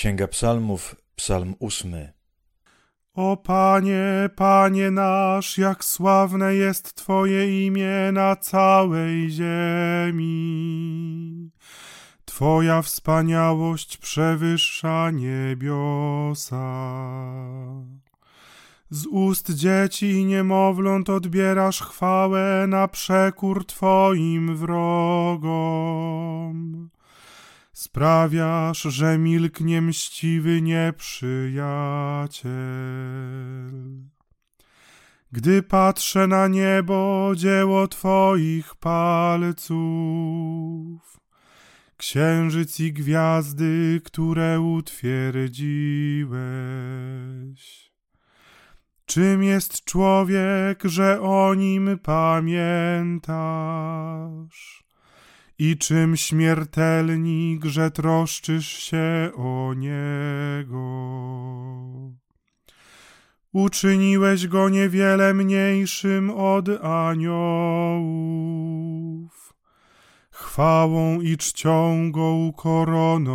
Księga Psalmów, Psalm ósmy. O Panie, Panie nasz, jak sławne jest Twoje imię na całej ziemi. Twoja wspaniałość przewyższa niebiosa. Z ust dzieci i niemowląt odbierasz chwałę na przekór Twoim wrogom. Sprawiasz, że milknie mściwy nieprzyjaciel. Gdy patrzę na niebo, dzieło Twoich palców, księżyc i gwiazdy, które utwierdziłeś. Czym jest człowiek, że o nim pamiętasz? I czym śmiertelnik, że troszczysz się o niego? Uczyniłeś go niewiele mniejszym od aniołów. Chwałą i czcią go ukoronowałeś.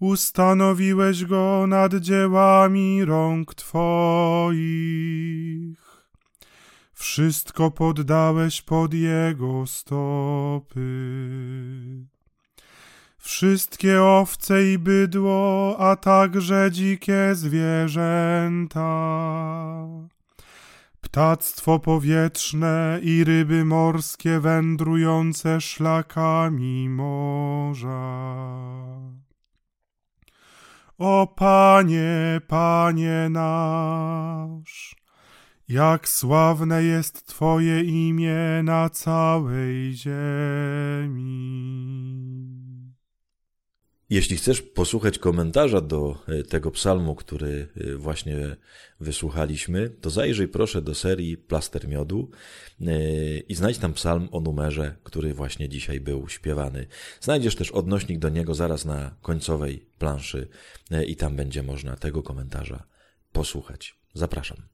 Ustanowiłeś go nad dziełami rąk Twoich. Wszystko poddałeś pod jego stopy. Wszystkie owce i bydło, a także dzikie zwierzęta. Ptactwo powietrzne i ryby morskie wędrujące szlakami morza. O Panie, Panie nasz, jak sławne jest Twoje imię na całej ziemi. Jeśli chcesz posłuchać komentarza do e, tego psalmu, który e, właśnie wysłuchaliśmy, to zajrzyj proszę do serii Plaster Miodu e, i znajdź tam psalm o numerze, który właśnie dzisiaj był śpiewany. Znajdziesz też odnośnik do niego zaraz na końcowej planszy i tam będzie można tego komentarza posłuchać. Zapraszam.